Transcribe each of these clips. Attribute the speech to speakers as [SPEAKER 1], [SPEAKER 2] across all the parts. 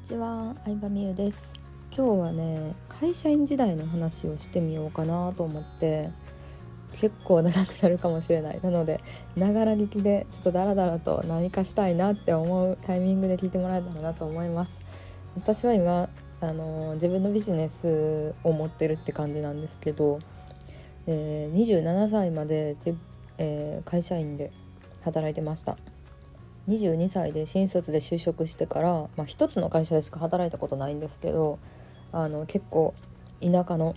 [SPEAKER 1] にちは、相葉美優です。今日はね、会社員時代の話をしてみようかなと思って結構長くなるかもしれない。なのでながら聞きでちょっとダラダラと何かしたいなって思うタイミングで聞いてもらえたらなと思います。私は今あの自分のビジネスを持ってるって感じなんですけど、えー、27歳まで、えー、会社員で働いてました。22歳で新卒で就職してから、まあ、一つの会社でしか働いたことないんですけどあの結構田舎の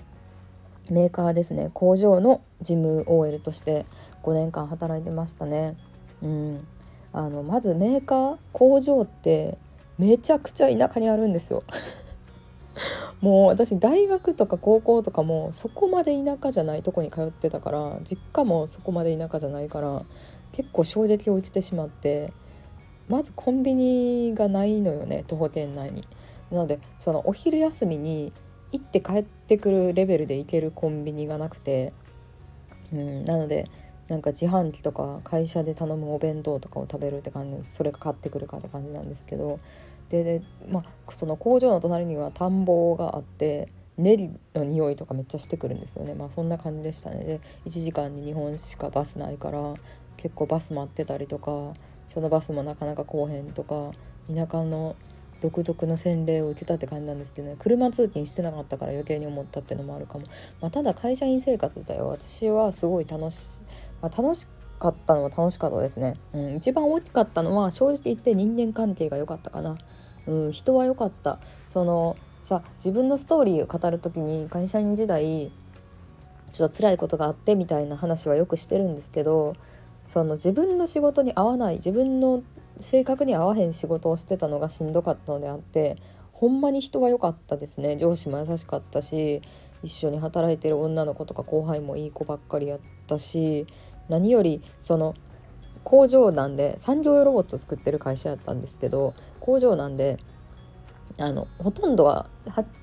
[SPEAKER 1] メーカーですね工場の事務 OL として5年間働いてましたね。うん、あのまずメーカー工場ってめちゃくちゃ田舎にあるんですよ。もう私大学とか高校とかもそこまで田舎じゃないとこに通ってたから実家もそこまで田舎じゃないから結構衝撃を受けてしまってまずコンビニがないのよね徒歩店内に。なのでそのお昼休みに行って帰ってくるレベルで行けるコンビニがなくて、うん、なのでなんか自販機とか会社で頼むお弁当とかを食べるって感じでそれが買ってくるかって感じなんですけど。でで、まあ、その工場の隣には田んぼがあってネギの匂いとかめっちゃしてくるんですよね。まあそんな感じでしたね。で1時間に2本しかバスないから結構バス待ってたりとかそのバスもなかなか来おへんとか田舎の独特の洗礼を受けたって感じなんですけどね車通勤してなかったから余計に思ったっていうのもあるかも、まあ、ただ会社員生活だよ。私はすごい楽し,、まあ、楽しかったのは楽しかったですね、うん、一番大きかったのは正直言って人間関係が良かったかな、うん、人は良かった。そのさ自分のストーリーを語る時に会社員時代ちょっと辛いことがあってみたいな話はよくしてるんですけどその自分の仕事に合わない自分の性格に合わへん仕事をしてたのがしんどかったのであってほんまに人は良かったですね。上司も優しかったし一緒に働いてる女の子とか後輩もいい子ばっかりやったし何よりその工場なんで産業用ロボット作ってる会社やったんですけど工場なんであのほとんどは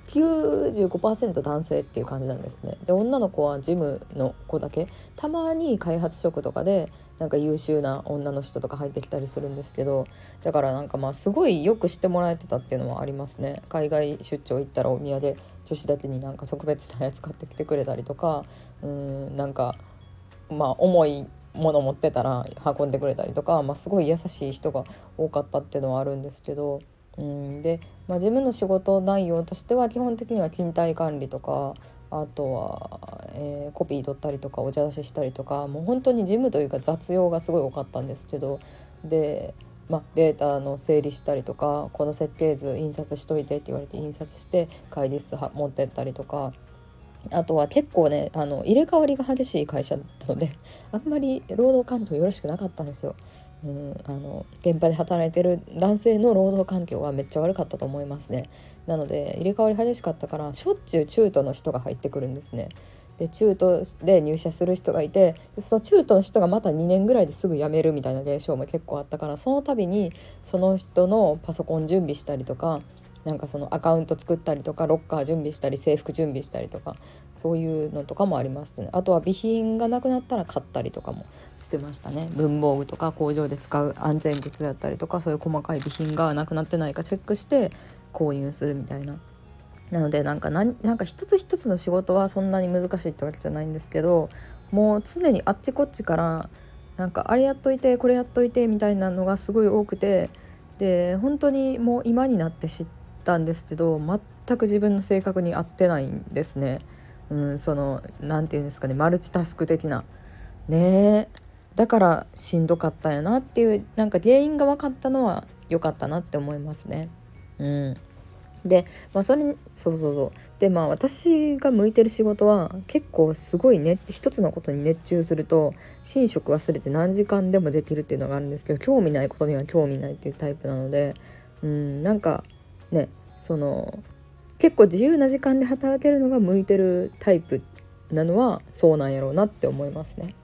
[SPEAKER 1] 95%男性っていう感じなんですね。で女の子はジムの子だけたまに開発職とかでなんか優秀な女の人とか入ってきたりするんですけどだからなんかまあすごいよくしてもらえてたっていうのはありますね。海外出張行ったらお土産女子だけになんか特別なやつ買ってきてくれたりとかうんなんかまあ重いもの持ってたら運んでくれたりとか、まあ、すごい優しい人が多かったっていうのはあるんですけどうんで、まあ、自分の仕事内容としては基本的には勤怠管理とかあとは、えー、コピー取ったりとかお茶出ししたりとかもう本当に事務というか雑用がすごい多かったんですけどで、まあ、データの整理したりとかこの設計図印刷しといてって言われて印刷して会議室持ってったりとか。あとは結構ねあの入れ替わりが激しい会社だったのであんまり労働環境よろしくなかったんですよ。うん、あの現場で働いてる男性の労働環境はめっちゃ悪かったと思いますね。なので入れ替わり激しかったからしょっちゅう中途の人が入ってくるんですね。で中途で入社する人がいてでその中途の人がまた2年ぐらいですぐ辞めるみたいな現象も結構あったからその度にその人のパソコン準備したりとかなんかそのアカウント作ったりとかロッカー準備したり制服準備したりとかそういうのとかもありますね。あとは備品がなくなったら買ったりとかもしてましたね。文房具とか工場で使う安全靴だったりとかそういう細かい備品がなくなってないかチェックして購入するみたいな。なのでなんかなんか一つ一つの仕事はそんなに難しいってわけじゃないんですけどもう常にあっちこっちからなんかあれやっといてこれやっといてみたいなのがすごい多くてで本当にもう今になって知ってたんですけど全く自分の性格に合ってないんですね。うん、その何て言うんですかねマルチタスク的な。ねだからしんどかったんやなっていうなんか原因が分かったのは良かったなって思いますね。うん、でまあそれそうそうそうでまあ私が向いてる仕事は結構すごいねって一つのことに熱中すると寝食忘れて何時間でもできるっていうのがあるんですけど興味ないことには興味ないっていうタイプなのでうんなんかねその結構自由な時間で働けるのが向いてるタイプなのはそうなんやろうなって思いますね。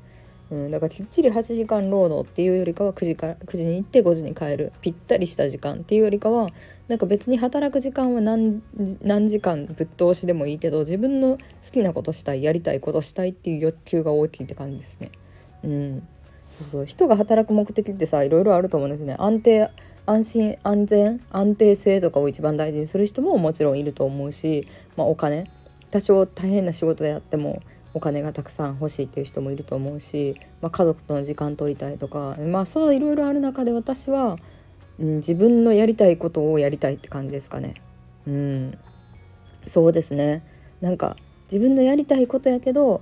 [SPEAKER 1] うん、だからきっちり8時間労働っていうよりかは9時から9時に行って5時に帰るぴったりした時間っていうよりかはなんか別に働く時間は何時間ぶっ通しでもいいけど自分の好きなことしたいやりたいことしたいっていう欲求が大きいって感じですね。うん、そうそう。人が働く目的ってさいろいろあると思うんですね。安定安心安全安定性とかを一番大事にする人ももちろんいると思うし、まあ、お金。多少大変な仕事であってもお金がたくさん欲しいっていう人もいると思うし、まあ、家族との時間取りたいとか。まあそういろいろある中で私は、うん、自分のやりたいことをやりたいって感じですかね。うん、そうですね。なんか自分のやりたいことやけど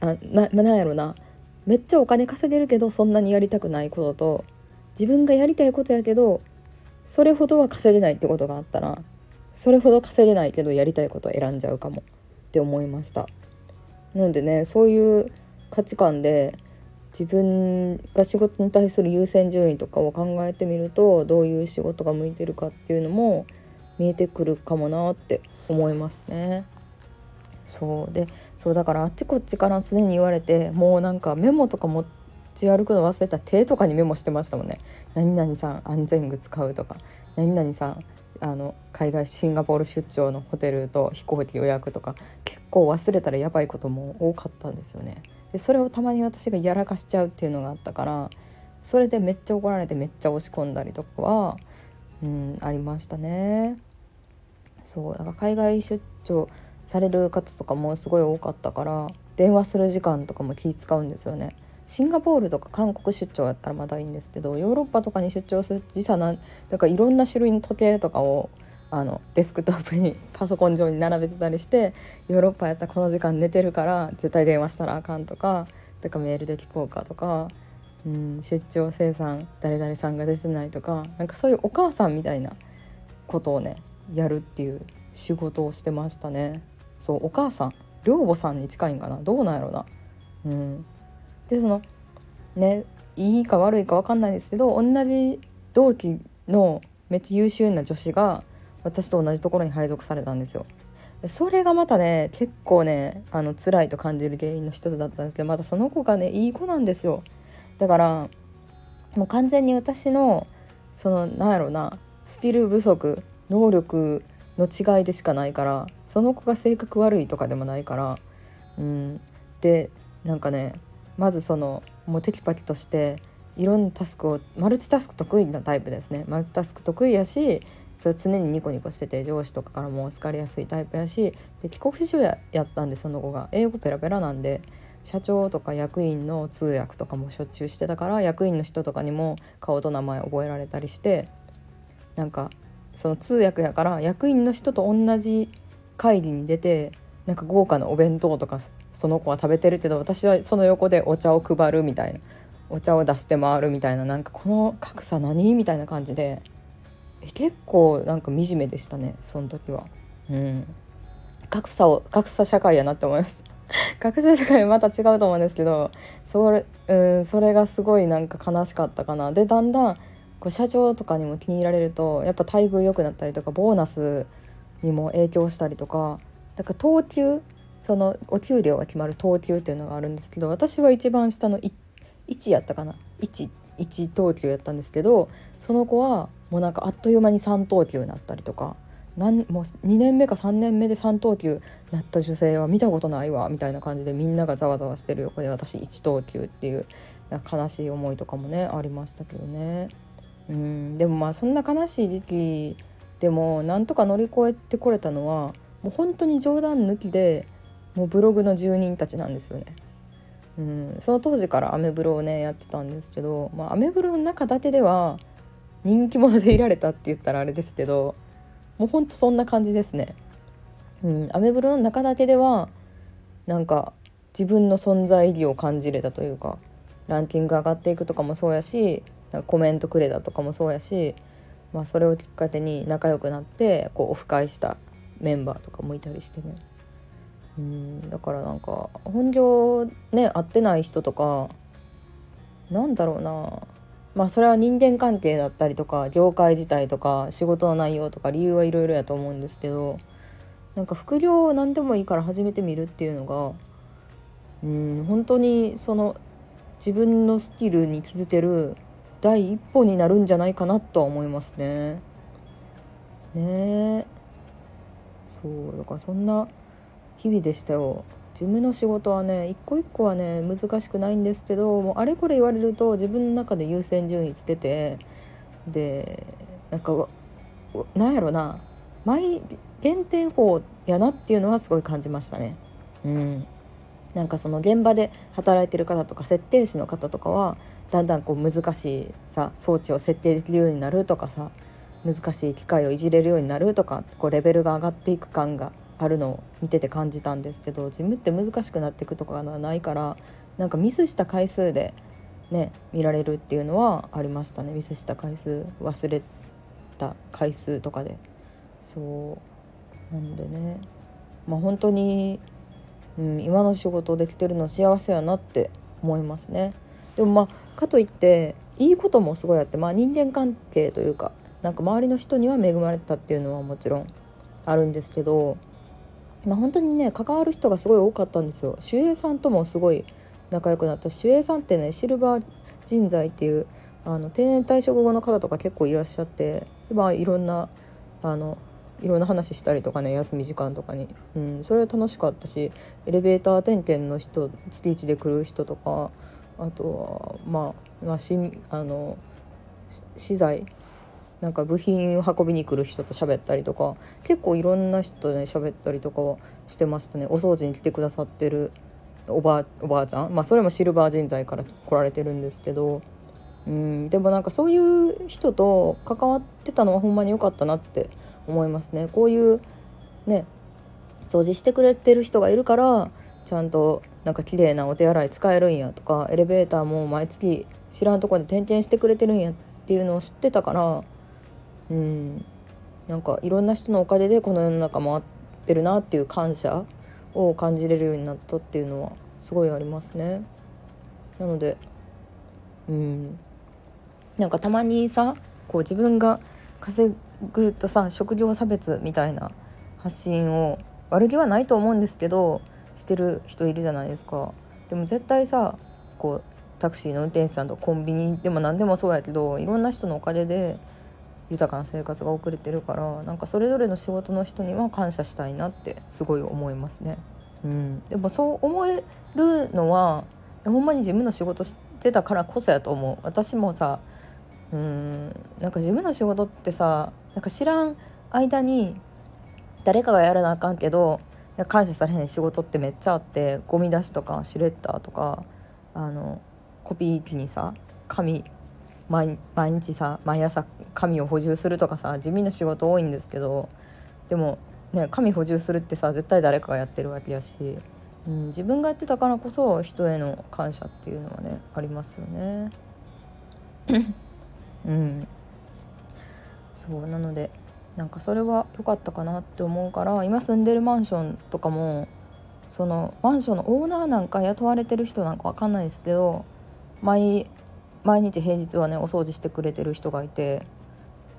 [SPEAKER 1] あななんやろな。めっちゃお金稼げるけどそんなにやりたくないことと自分がやりたいことやけどそれほどは稼げないってことがあったらそれほど稼げないけどやりたいことを選んじゃうかもって思いましたなのでねそういう価値観で自分が仕事に対する優先順位とかを考えてみるとどういう仕事が向いてるかっていうのも見えてくるかもなって思いますね。そうでそうだからあっちこっちから常に言われてもうなんかメモとか持ち歩くの忘れた手とかにメモしてましたもんね「何々さん安全具使う」とか「何々さんあの海外シンガポール出張のホテルと飛行機予約」とか結構忘れたらやばいことも多かったんですよね。でそれをたまに私がやらかしちゃうっていうのがあったからそれでめっちゃ怒られてめっちゃ押し込んだりとかは、うん、ありましたね。そうだから海外出張される方とかもすごい多かったから電話する時間とかも気使うんですよね。シンガポールとか韓国出張やったらまだいいんですけどヨーロッパとかに出張する時差なんだからいろんな種類の時計とかをあのデスクトップに パソコン上に並べてたりしてヨーロッパやったらこの時間寝てるから絶対電話したらあかんとかだからメールで聞こうかとか、うん、出張生産誰々さんが出てないとかなんかそういうお母さんみたいなことをねやるっていう仕事をしてましたね。そうお母さん寮母さんに近いんかな？どうなんやろな？うん、でそのねいいか悪いか分かんないですけど同じ同期のめっちゃ優秀な女子が私と同じところに配属されたんですよ。それがまたね結構ねあの辛いと感じる原因の一つだったんですけどまたその子がねいい子なんですよ。だからもう完全に私のそのなんやろなスキル不足能力の違いでしかないからその子が性格悪いとかでもないからうん。でなんかねまずそのもうテキパキとしていろんなタスクをマルチタスク得意なタイプですね。マルチタスク得意やしそれ常にニコニコしてて上司とかからも好かれやすいタイプやしで帰国子女ややったんでその子が。英語ペラペラなんで社長とか役員の通訳とかもしょっちゅうしてたから役員の人とかにも顔と名前覚えられたりしてなんかその通訳やから役員の人と同じ会議に出てなんか豪華なお弁当とかその子は食べてるけど私はその横でお茶を配るみたいなお茶を出して回るみたいななんかこの格差何みたいな感じで結構なんか惨めでしたねその時は。うん、格差を格差社会やなって思います。格差社会また違うと思うんですけどそれ,、うん、それがすごいなんか悲しかったかな。でだんだんこう社長とかにも気に入られるとやっぱ待遇良くなったりとかボーナスにも影響したりとかだから等級そのお給料が決まる等級っていうのがあるんですけど私は一番下の 1, 1やったかな？1, 1等級やったんですけどその子はもうなんかあっという間に3等級になったりとかなんもう2年目か3年目で3等級なった女性は見たことないわみたいな感じでみんながざわざわしてる横で私1等級っていう悲しい思いとかもねありましたけどね。うんでもまあそんな悲しい時期でもなんとか乗り越えてこれたのはもう本当に冗談抜きでもうブログの住人たちなんですよね。うん、その当時からアメブロをねやってたんですけど、まあ、アメブロの中だけでは人気者でいられたって言ったらあれですけどもうほんとそんな感じですね。うん、アメブロの中だけではなんか自分の存在意義を感じれたというかランキング上がっていくとかもそうやしコメントくれたとかもそうやし、まあ、それをきっかけに仲良くなってこうオフ会したメンバーとかもいたりしてね。うんだからなんか本業ね会ってない人とかなんだろうな。まあそれは人間関係だったりとか業界自体とか仕事の内容とか理由はいろいろやと思うんですけどなんか副業を何でもいいから始めてみるっていうのがうん本当にその自分のスキルに気づける第一歩になるんじゃないかなとは思いますね。ねそうだからそんな日々でしたよ。事務の仕事はね一個一個はね難しくないんですけどもうあれこれ言われると自分の中で優先順位つけてでなんかなんやろな毎減点法やなっていうのはすごい感じましたね。うんなんかその現場で働いてる方とか設定士の方とかはだんだんこう難しいさ装置を設定できるようになるとかさ難しい機械をいじれるようになるとかこうレベルが上がっていく感があるのを見てて感じたんですけど事務って難しくなっていくとかがないからなんかミスした回数でね見られるっていうのはありましたね。ミスした回数忘れた回数とかで。そう。なんでね。まあ本当に、うん、今の仕事できてるの幸せやなって思いますね。でもまあかといっていいこともすごいあってまあ人間関係というかなんか周りの人には恵まれたっていうのはもちろんあるんですけどまあ、本当にね関わる人がすごい多かったんですよ。守衛さんともすごい仲良くなった守衛さんってねシルバー人材っていうあの定年退職後の方とか結構いらっしゃってまあいろんなあのいろんな話したりとかね休み時間とかに、うん、それは楽しかったしエレベーター点々の人月1で来る人とかあとはまあ、まあ、しあの資材なんか部品を運びに来る人と喋ったりとか結構いろんな人とね喋ったりとかしてましたね。お掃除に来てくださってるおばおばあちゃんまあそれもシルバー人材から来られてるんですけどうんでもなんかそういう人と関わってたのはほんまに良かったなって思いますね。こういうね掃除してくれてる人がいるからちゃんとなんか綺麗なお手洗い使えるんやとかエレベーターも毎月知らんとこで点検してくれてるんやっていうのを知ってたからうん。なんかいろんな人のおかげでこの世の中回ってるなっていう感謝を感じれるようになったっていうのはすごいありますね。なのでうん。なんかたまにさこう自分が稼ぐとさ職業差別みたいな発信を悪気はないと思うんですけどしてる人いるじゃないですか。でも絶対さこうタクシーの運転手さんとコンビニでも何でもそうやけどいろんな人のおかげで豊かな生活が送れてるからなんかそれぞれの仕事の人には感謝したいなってすごい思いますね。うん、でもそう思えるのはほんまに自分の仕事してたからこそやと思う私もさうんなんか自分の仕事ってさなんか知らん間に誰かがやらなあかんけど感謝されへん仕事ってめっちゃあってゴミ出しとかシュレッダーとかあのコピー機にさ紙毎日さ毎朝紙を補充するとかさ地味な仕事多いんですけどでもね紙補充するってさ絶対誰かがやってるわけやし、うん、自分がやってたからこそ人への感謝っていうのはねありますよね。うん。そう。なのでなんかそれは良かったかなって思うから今住んでるマンションとかもそのマンションのオーナーなんか雇われてる人なんか分かんないですけど毎毎日平日はねお掃除してくれてる人がいて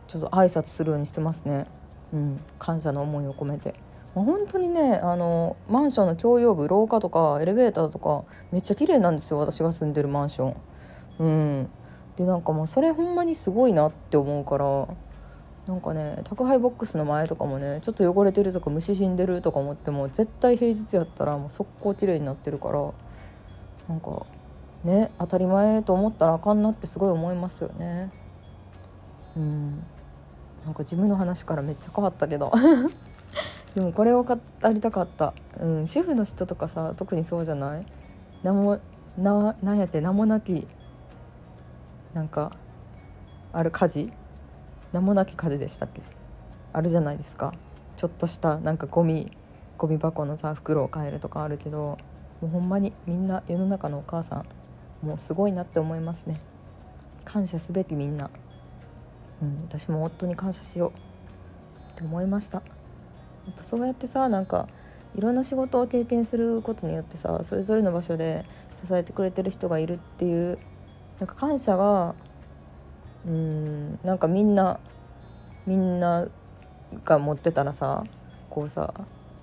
[SPEAKER 1] ちょっと挨拶するようにしてますね、うん、感謝の思いを込めて。本当にねあのマンションの共用部廊下とかエレベーターとかめっちゃ綺麗なんですよ私が住んでるマンション。うん、でなんかもうそれほんまにすごいなって思うからなんかね宅配ボックスの前とかもねちょっと汚れてるとか虫死んでるとか思っても絶対平日やったらもう速攻綺麗になってるからなんかね当たり前と思ったらあかんなってすごい思いますよね。うん。なんか自分の話からめっちゃ変わったけど。でもこれを語りたかった、うん、主婦の人とかさ特にそうじゃない？名もななんやって名もなきなんかある家事？名もなき家事でしたっけ？あるじゃないですか。ちょっとしたなんかゴミゴミ箱のさ袋を変えるとかあるけどもうほんまにみんな世の中のお母さんもうすごいなって思いますね。感謝すべきみんな、うん、私も夫に感謝しよう。って思いました。やっぱそうやってさなんかいろんな仕事を経験することによってさそれぞれの場所で支えてくれてる人がいるっていうなんか感謝がうんなんかみんなみんなが持ってたらさこうさ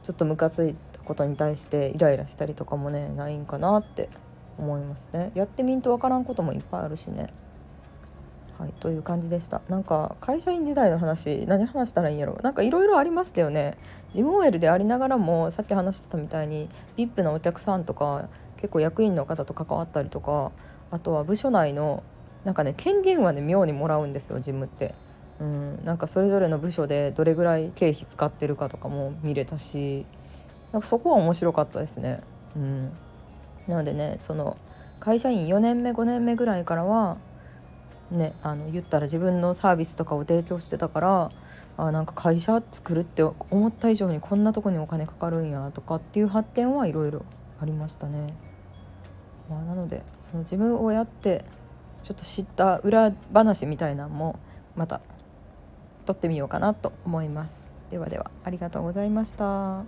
[SPEAKER 1] ちょっとムカついたことに対してイライラしたりとかもねないんかなって思いますね。やってみんとわからんこともいっぱいあるしね。はい、という感じでした。なんか会社員時代の話何話したらいいんやろなんかいろいろありますけどね。事務 OL でありながらもさっき話してたみたいに VIP なお客さんとか結構役員の方と関わったりとかあとは部署内のなんかね権限はね妙にもらうんですよ事務って。うん、なんかそれぞれの部署でどれぐらい経費使ってるかとかも見れたしなんかそこは面白かったですね。うん、なのでねその会社員4年目5年目ぐらいからはねあの言ったら自分のサービスとかを提供してたからあなんか会社作るって思った以上にこんなとこにお金かかるんやとかっていう発展はいろいろありましたね。まあ、なのでその自分をやってちょっと知った裏話みたいなのもまた撮ってみようかなと思います。ではではありがとうございました。